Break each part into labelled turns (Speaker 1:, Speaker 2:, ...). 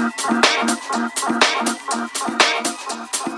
Speaker 1: Thank you.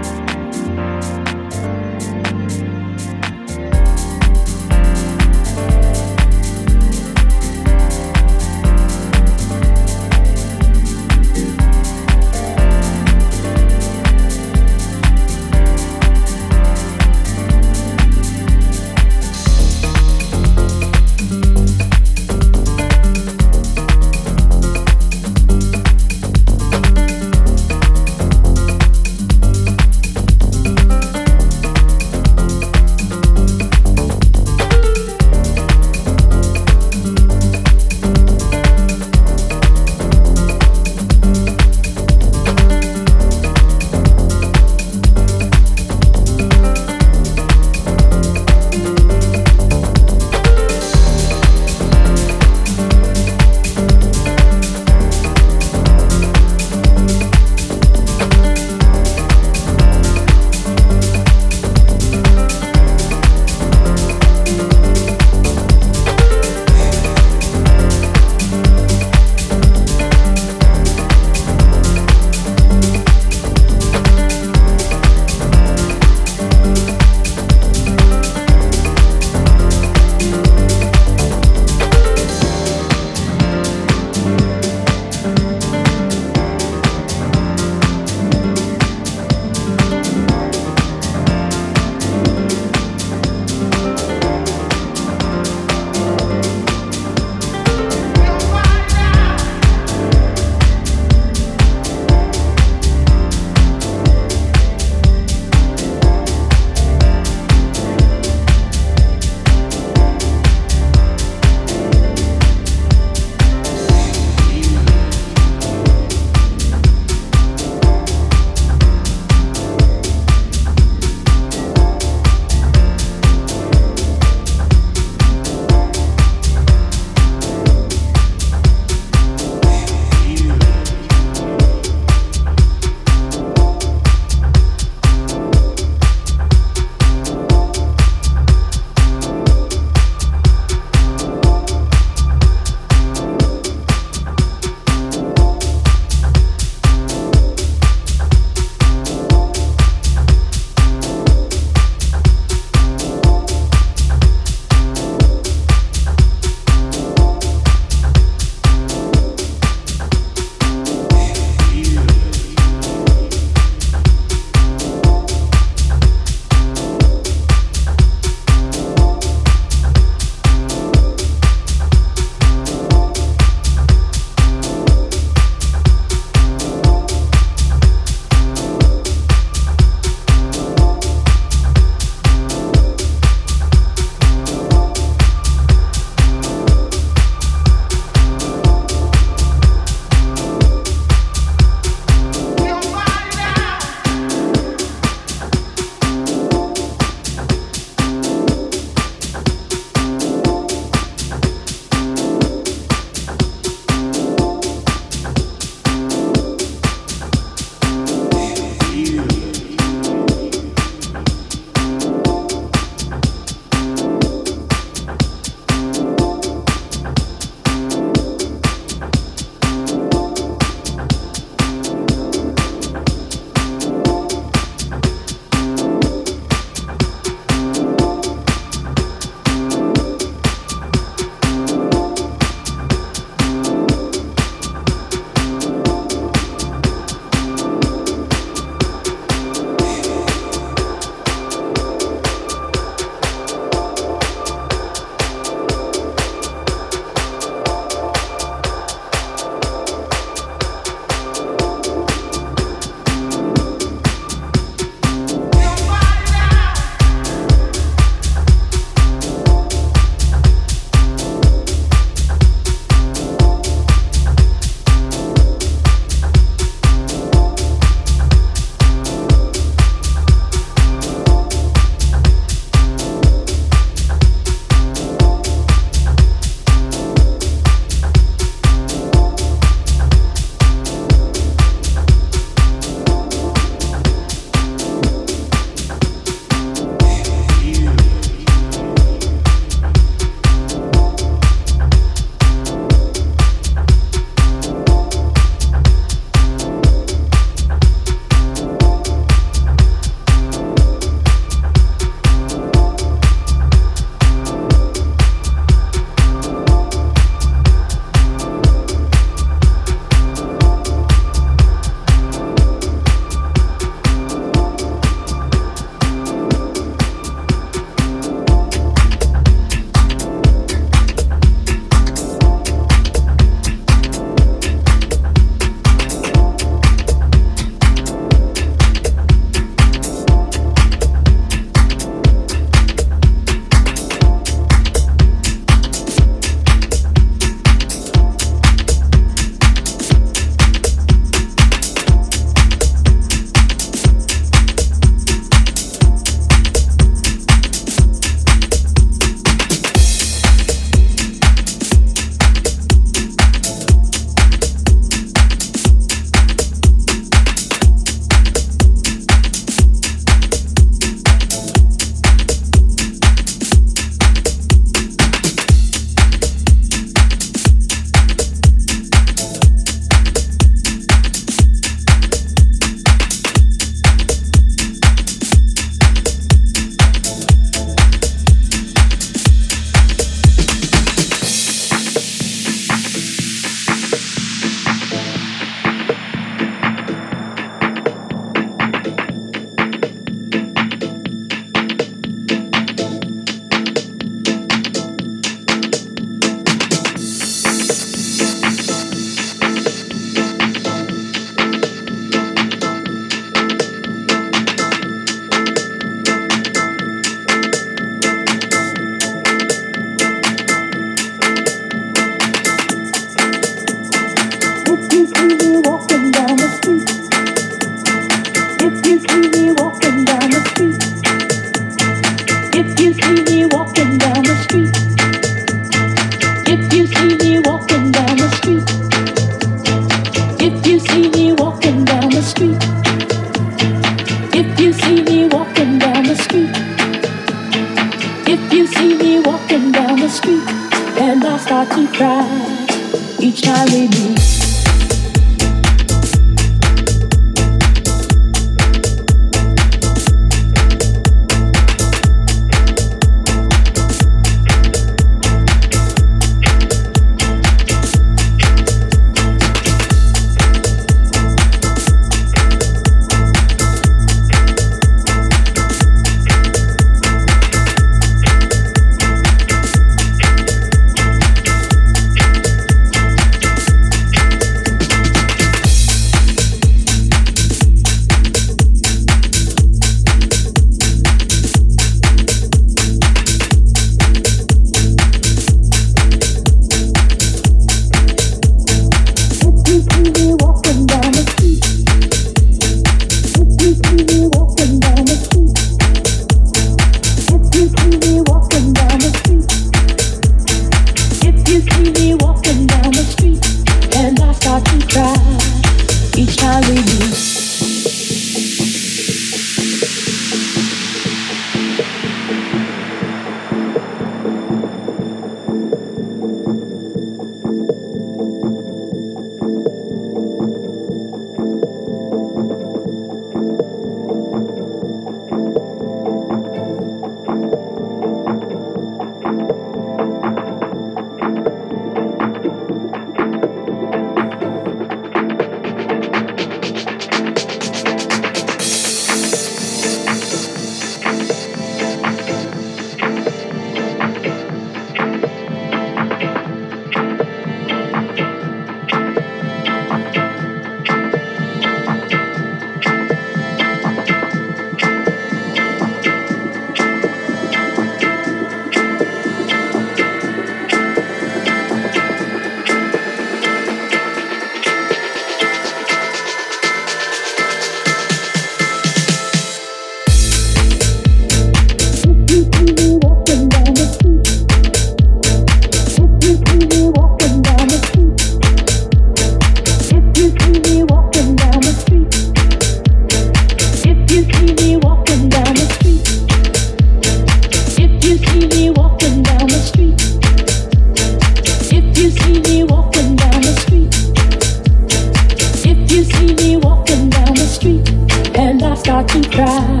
Speaker 2: I've cry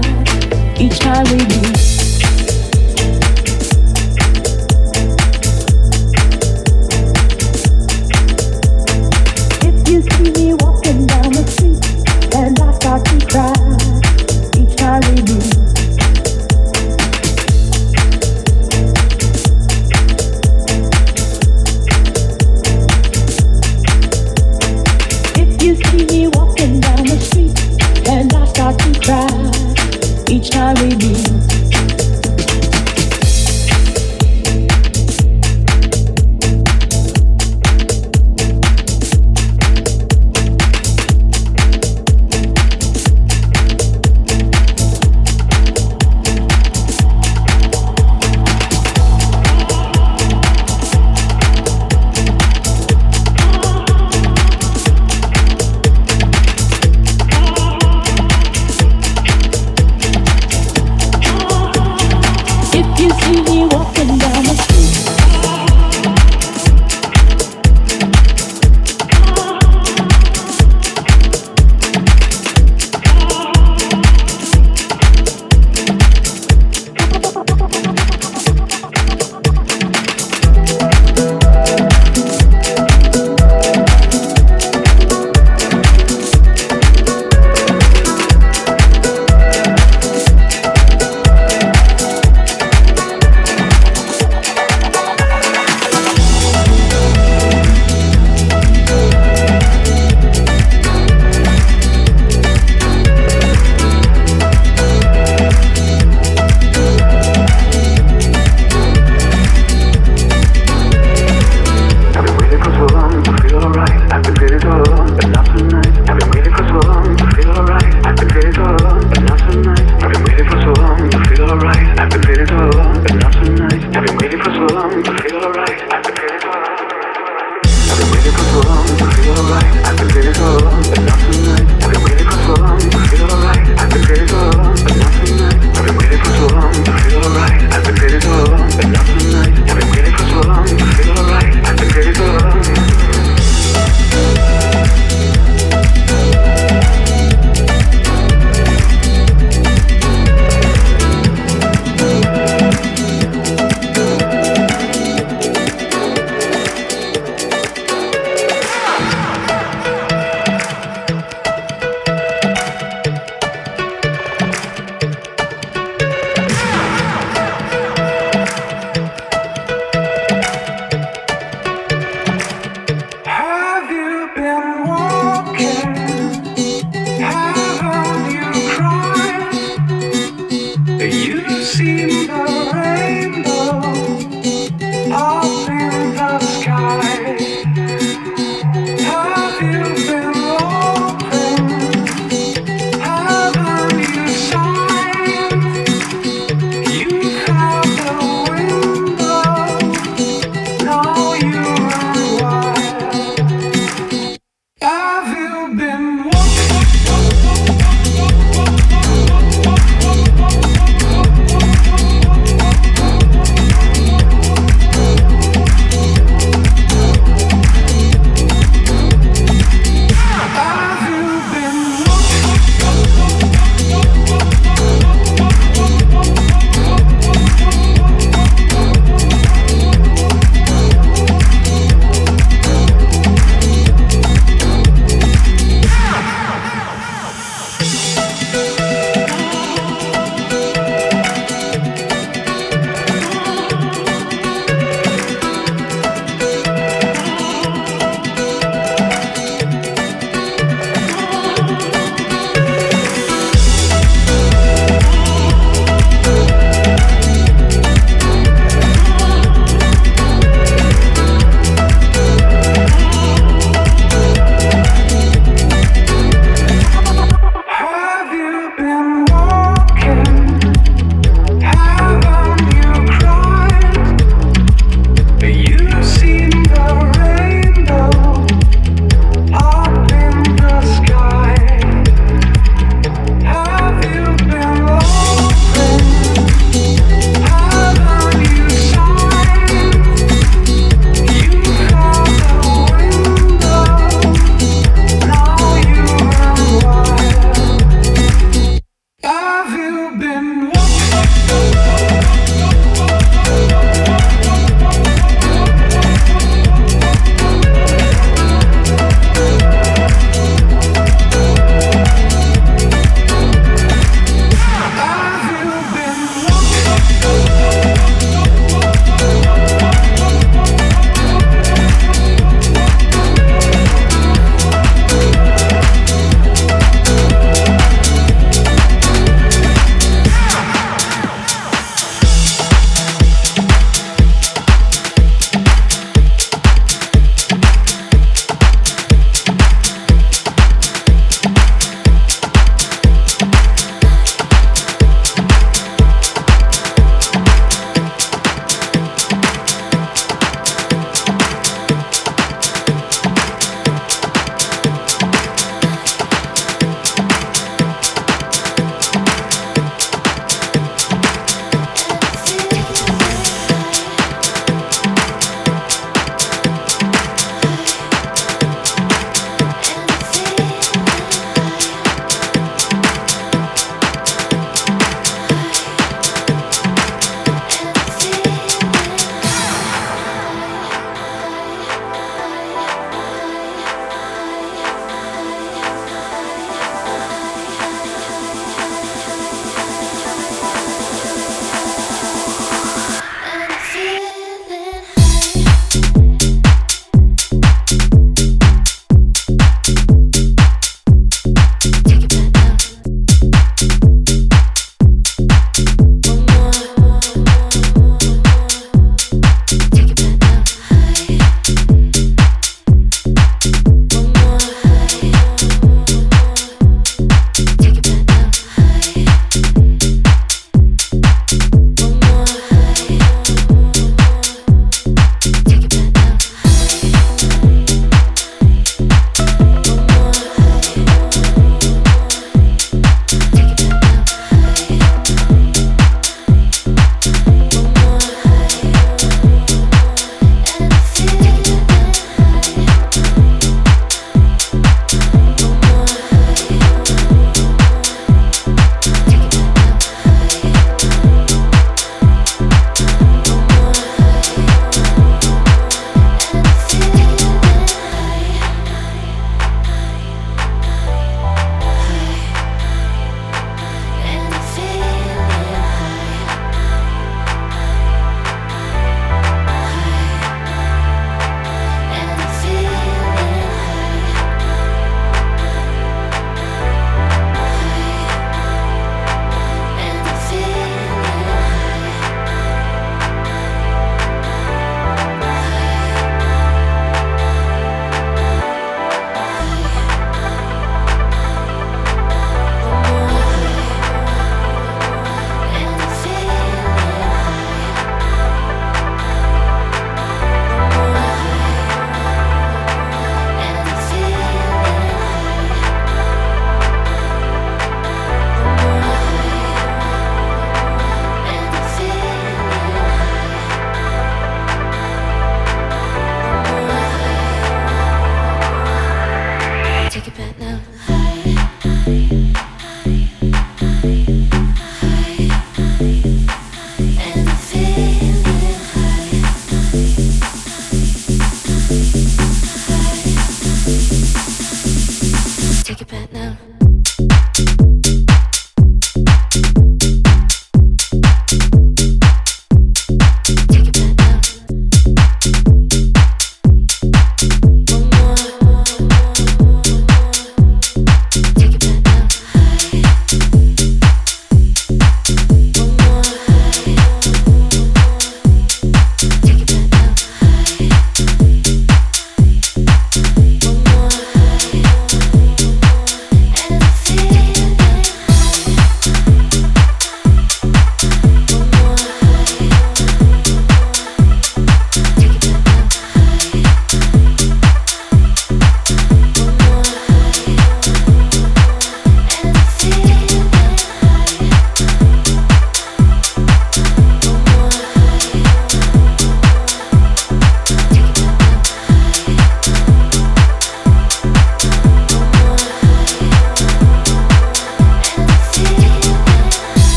Speaker 2: each time we but
Speaker 3: come.